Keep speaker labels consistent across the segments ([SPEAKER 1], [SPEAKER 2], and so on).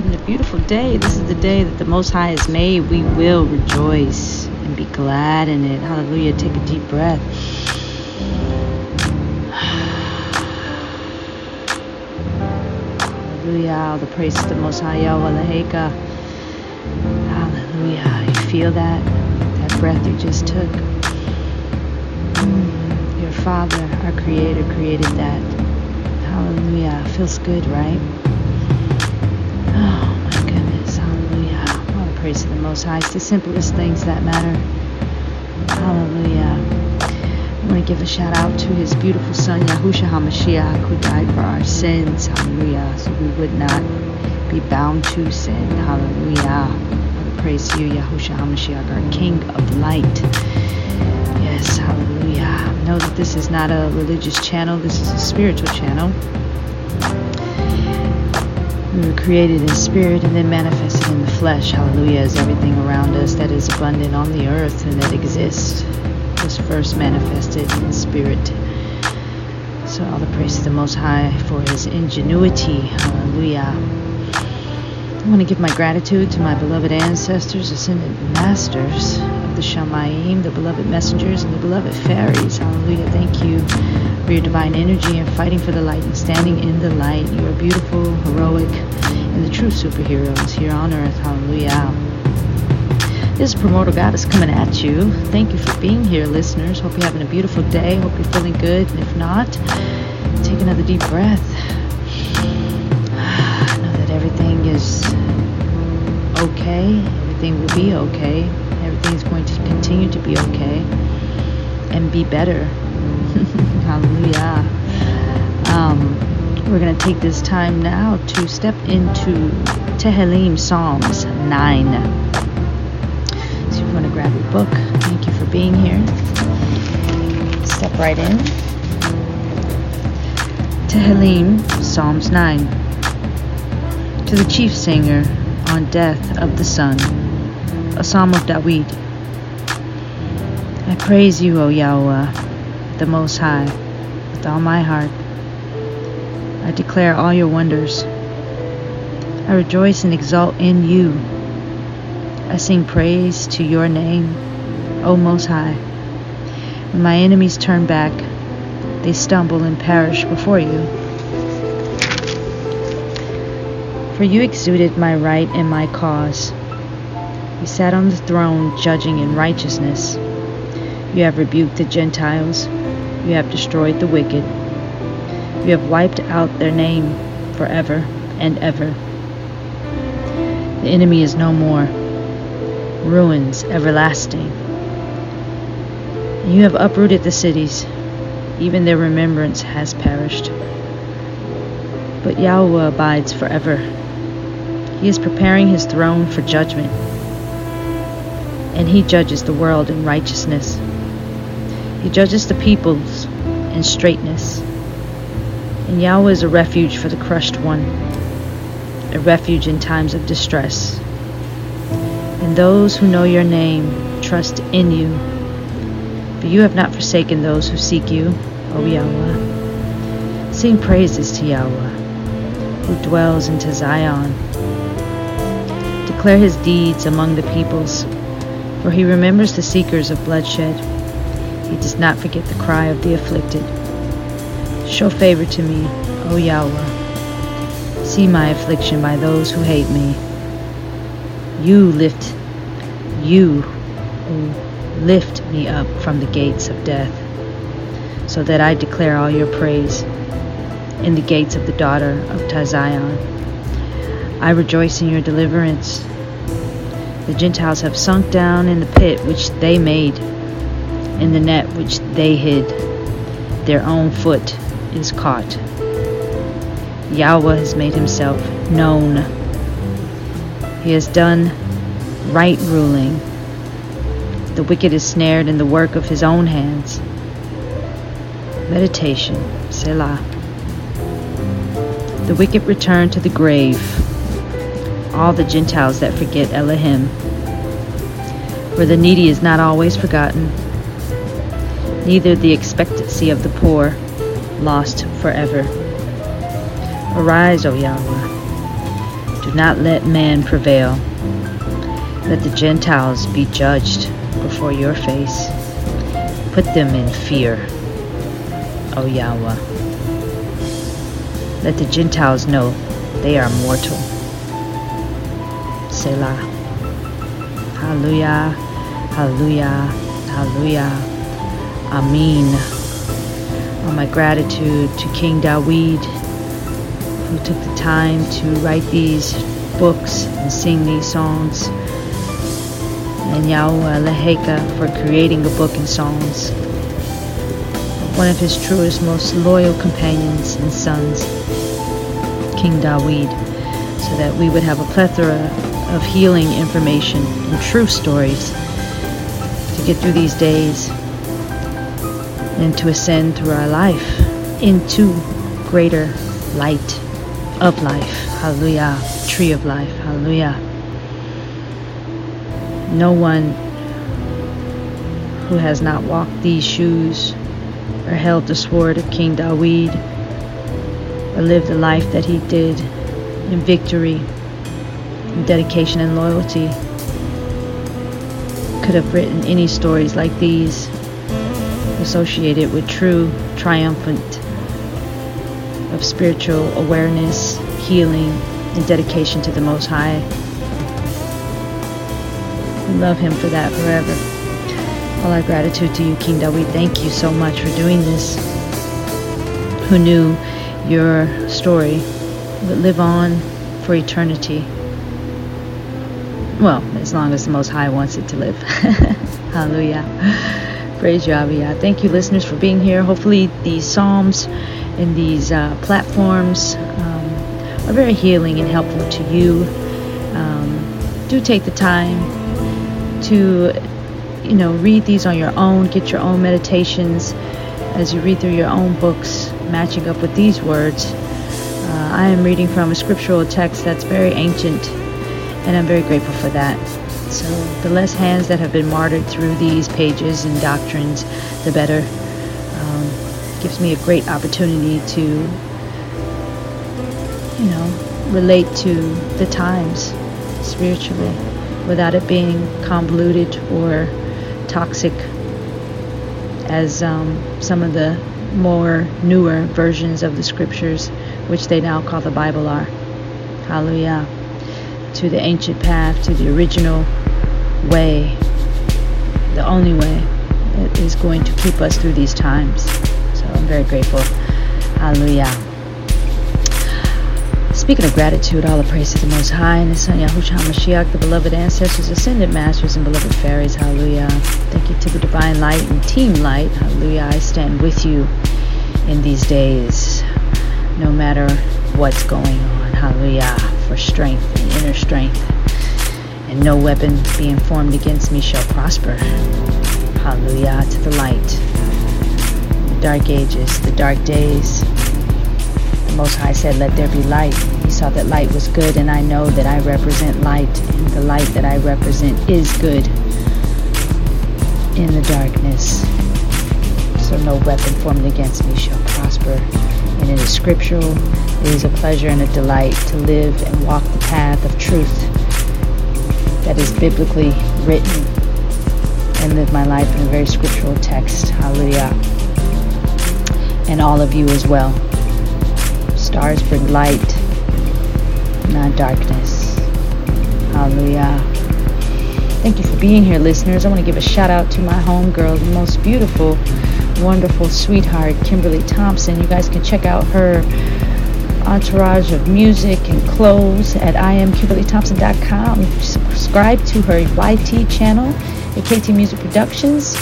[SPEAKER 1] having a beautiful day. This is the day that the Most High has made. We will rejoice and be glad in it. Hallelujah. Take a deep breath. Hallelujah. All the praise to the Most High Yahweh Laheka. Hallelujah. You feel that? That breath you just took. Mm. Your Father, our Creator, created that. Hallelujah. Feels good, right? Praise to the Most High. It's the simplest things that matter. Hallelujah. I want to give a shout out to his beautiful son, Yahusha HaMashiach, who died for our sins. Hallelujah. So we would not be bound to sin. Hallelujah. Praise you, Yahusha HaMashiach, our King of Light. Yes, hallelujah. Know that this is not a religious channel, this is a spiritual channel. We were created in spirit and then manifested in the flesh. Hallelujah. Is everything around us that is abundant on the earth and that exists was first manifested in spirit. So all the praise to the Most High for His ingenuity. Hallelujah. I want to give my gratitude to my beloved ancestors, ascended masters of the Shamayim, the beloved messengers, and the beloved fairies. Hallelujah. Thank you for your divine energy and fighting for the light and standing in the light. You are beautiful, heroic, and the true superheroes here on earth. Hallelujah. This is Primordial Goddess coming at you. Thank you for being here, listeners. Hope you're having a beautiful day. Hope you're feeling good. And if not, take another deep breath. Okay. Everything will be okay. Everything is going to continue to be okay and be better. Hallelujah. Um, we're going to take this time now to step into Tehillim Psalms 9 So if you want to grab your book. Thank you for being here. Step right in. Tehillim, Psalms 9. To the chief singer on death of the son, a psalm of David. I praise you, O Yahweh, the Most High, with all my heart. I declare all your wonders. I rejoice and exult in you I sing praise to your name, O Most High. When my enemies turn back, they stumble and perish before you. For you exuded my right and my cause. You sat on the throne judging in righteousness. You have rebuked the Gentiles. You have destroyed the wicked. You have wiped out their name forever and ever. The enemy is no more ruins everlasting. You have uprooted the cities, even their remembrance has perished. But Yahweh abides forever. He is preparing his throne for judgment, and he judges the world in righteousness. He judges the peoples in straightness. And Yahweh is a refuge for the crushed one, a refuge in times of distress and those who know your name trust in you. For you have not forsaken those who seek you, O Yahweh. Sing praises to Yahweh, who dwells in Zion. Declare his deeds among the peoples, for he remembers the seekers of bloodshed. He does not forget the cry of the afflicted. Show favor to me, O Yahweh. See my affliction by those who hate me. You lift you who lift me up from the gates of death, so that I declare all your praise in the gates of the daughter of Tazion. I rejoice in your deliverance. The Gentiles have sunk down in the pit which they made, in the net which they hid. Their own foot is caught. Yahweh has made himself known. He has done right ruling. The wicked is snared in the work of his own hands. Meditation, Selah. The wicked return to the grave, all the Gentiles that forget Elohim. For the needy is not always forgotten, neither the expectancy of the poor lost forever. Arise, O Yahweh. Do not let man prevail. Let the Gentiles be judged before your face. Put them in fear, O Yahweh. Let the Gentiles know they are mortal. Selah. Hallelujah, hallelujah, hallelujah. Amen. All my gratitude to King Dawid, who took the time to write these books and sing these songs. And Yahweh Leheka for creating a book and songs. One of his truest, most loyal companions and sons, King Dawid, so that we would have a plethora of healing information and true stories to get through these days and to ascend through our life into greater light of life. Hallelujah. Tree of life. Hallelujah. No one who has not walked these shoes or held the sword of King Dawid or lived the life that he did in victory dedication and loyalty could have written any stories like these associated with true triumphant of spiritual awareness, healing, and dedication to the Most High. We love Him for that forever. All our gratitude to you, King Dawid. Thank you so much for doing this. Who knew your story would live on for eternity? Well, as long as the Most High wants it to live. Hallelujah. Praise Yahweh. Thank you, listeners, for being here. Hopefully, these Psalms and these uh, platforms um, are very healing and helpful to you. Um, do take the time to, you know, read these on your own, get your own meditations as you read through your own books, matching up with these words. Uh, I am reading from a scriptural text that's very ancient and I'm very grateful for that. So, the less hands that have been martyred through these pages and doctrines, the better. Um, gives me a great opportunity to, you know, relate to the times spiritually without it being convoluted or toxic as um, some of the more newer versions of the scriptures, which they now call the Bible, are. Hallelujah to the ancient path, to the original way, the only way that is going to keep us through these times. So I'm very grateful. Hallelujah. Speaking of gratitude, all the praise to the Most High and His Son Yahushua Mashiach, the beloved ancestors, ascended masters, and beloved fairies. Hallelujah. Thank you to the divine light and team light. Hallelujah. I stand with you in these days, no matter what's going on. Hallelujah. For strength inner strength. And no weapon being formed against me shall prosper. Hallelujah. To the light. The dark ages, the dark days. The Most High said, Let there be light. He saw that light was good, and I know that I represent light, and the light that I represent is good in the darkness. So no weapon formed against me shall prosper. And it is scriptural. It is a pleasure and a delight to live and walk the path of truth that is biblically written and live my life in a very scriptural text. Hallelujah. And all of you as well. Stars bring light, not darkness. Hallelujah. Thank you for being here, listeners. I want to give a shout out to my homegirl, the most beautiful, wonderful sweetheart, Kimberly Thompson. You guys can check out her entourage of music and clothes at imkimberlythompson.com. Subscribe to her YT channel at KT Music Productions.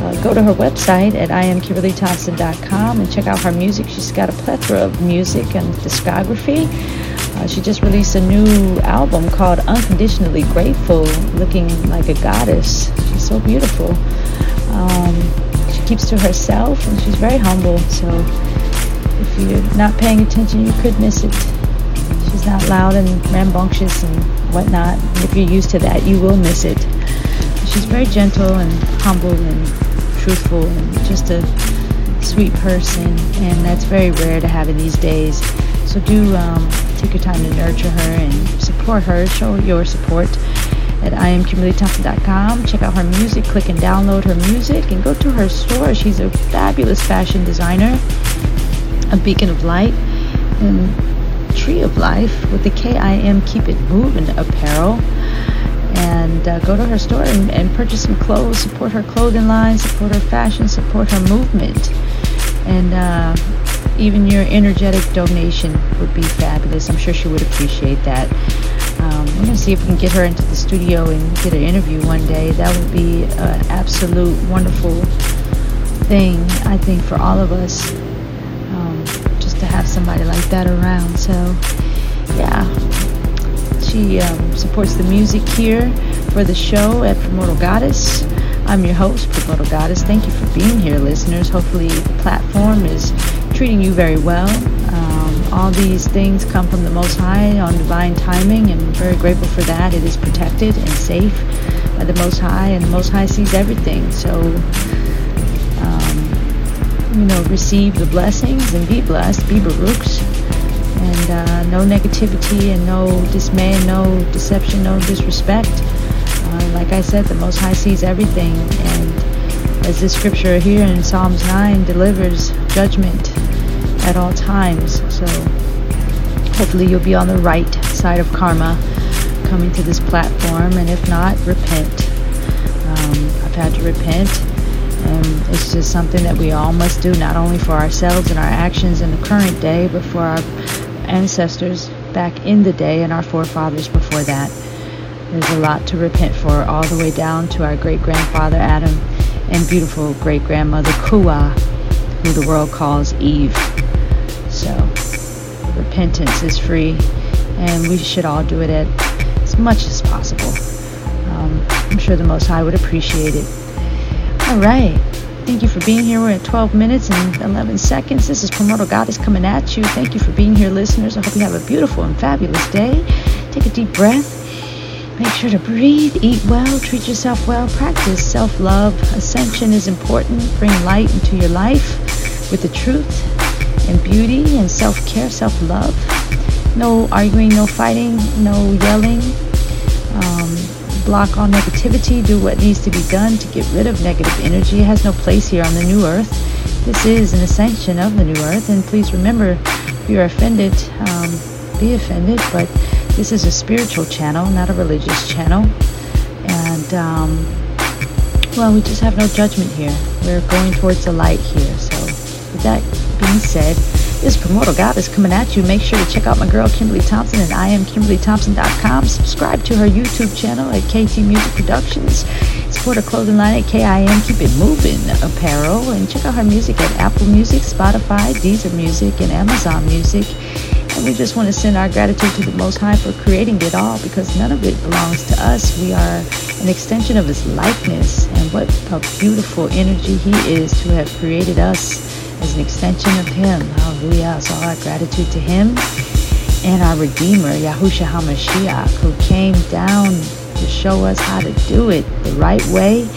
[SPEAKER 1] Uh, go to her website at imkimberlythompson.com and check out her music. She's got a plethora of music and discography. Uh, she just released a new album called Unconditionally Grateful, looking like a goddess. She's so beautiful. Um, keeps to herself and she's very humble. So if you're not paying attention, you could miss it. She's not loud and rambunctious and whatnot. If you're used to that, you will miss it. She's very gentle and humble and truthful and just a sweet person, and that's very rare to have in these days. So do um, take your time to nurture her and support her. Show your support at iamkimberlythompson.com. Check out her music. Click and download her music and go to her store. She's a fabulous fashion designer, a beacon of light, and tree of life with the KIM Keep It Moving apparel. And uh, go to her store and, and purchase some clothes. Support her clothing line. Support her fashion. Support her movement. And uh, even your energetic donation would be fabulous. I'm sure she would appreciate that. Um, we're going to see if we can get her into the studio and get an interview one day. That would be an absolute wonderful thing, I think, for all of us, um, just to have somebody like that around. So, yeah, she um, supports the music here for the show at Primordial Goddess. I'm your host, Primordial Goddess. Thank you for being here, listeners. Hopefully, the platform is treating you very well. Um, all these things come from the Most High on divine timing, and I'm very grateful for that. It is protected and safe by the Most High, and the Most High sees everything. So, um, you know, receive the blessings and be blessed, be Baruchs, and uh, no negativity and no dismay, no deception, no disrespect. Uh, like I said, the Most High sees everything, and as this scripture here in Psalms 9 delivers judgment at all times. So hopefully you'll be on the right side of karma coming to this platform, and if not, repent. Um, I've had to repent, and it's just something that we all must do, not only for ourselves and our actions in the current day, but for our ancestors back in the day and our forefathers before that. There's a lot to repent for, all the way down to our great grandfather Adam and beautiful great grandmother Kua, who the world calls Eve. Repentance is free, and we should all do it at as much as possible. Um, I'm sure the Most High would appreciate it. All right. Thank you for being here. We're at 12 minutes and 11 seconds. This is Primordial Goddess coming at you. Thank you for being here, listeners. I hope you have a beautiful and fabulous day. Take a deep breath Make sure to breathe, eat well, treat yourself well, practice self love. Ascension is important. Bring light into your life with the truth and beauty and self care, self love. No arguing, no fighting, no yelling. Um, block all negativity. Do what needs to be done to get rid of negative energy. It has no place here on the new earth. This is an ascension of the new earth. And please remember, if you're offended, um, be offended, but this is a spiritual channel, not a religious channel. And, um, well, we just have no judgment here. We're going towards the light here. So, with that said, this God is coming at you. Make sure to check out my girl Kimberly Thompson at iamkimberlythompson.com. Subscribe to her YouTube channel at KT Music Productions. Support her clothing line at KIM Keep It Moving Apparel. And check out her music at Apple Music, Spotify, Deezer Music, and Amazon Music. And we just want to send our gratitude to the Most High for creating it all because none of it belongs to us. We are an extension of His likeness. And what a beautiful energy He is to have created us as an extension of Him. Hallelujah. So our gratitude to Him and our Redeemer, Yahushua HaMashiach, who came down to show us how to do it the right way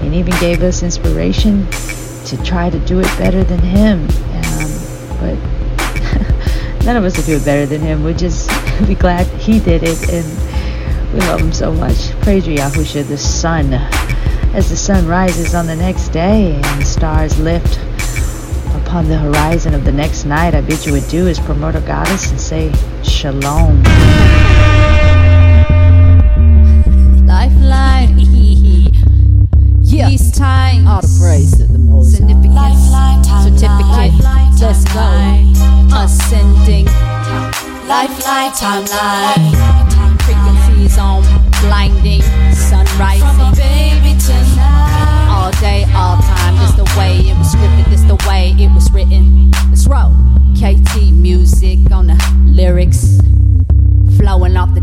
[SPEAKER 1] and even gave us inspiration to try to do it better than Him. Um, but none of us will do it better than him. We'll just be glad he did it, and we love him so much. Praise you, Yahusha, the sun. As the sun rises on the next day and the stars lift upon the horizon of the next night, I bid you adieu as primordial goddess and say shalom.
[SPEAKER 2] Lifeline. yeah. These times.
[SPEAKER 3] All the praise to the most
[SPEAKER 2] Significance.
[SPEAKER 3] High.
[SPEAKER 2] Certificate. Let's go. Ascending.
[SPEAKER 3] Lifeline timeline.
[SPEAKER 2] music on the lyrics. Flowing off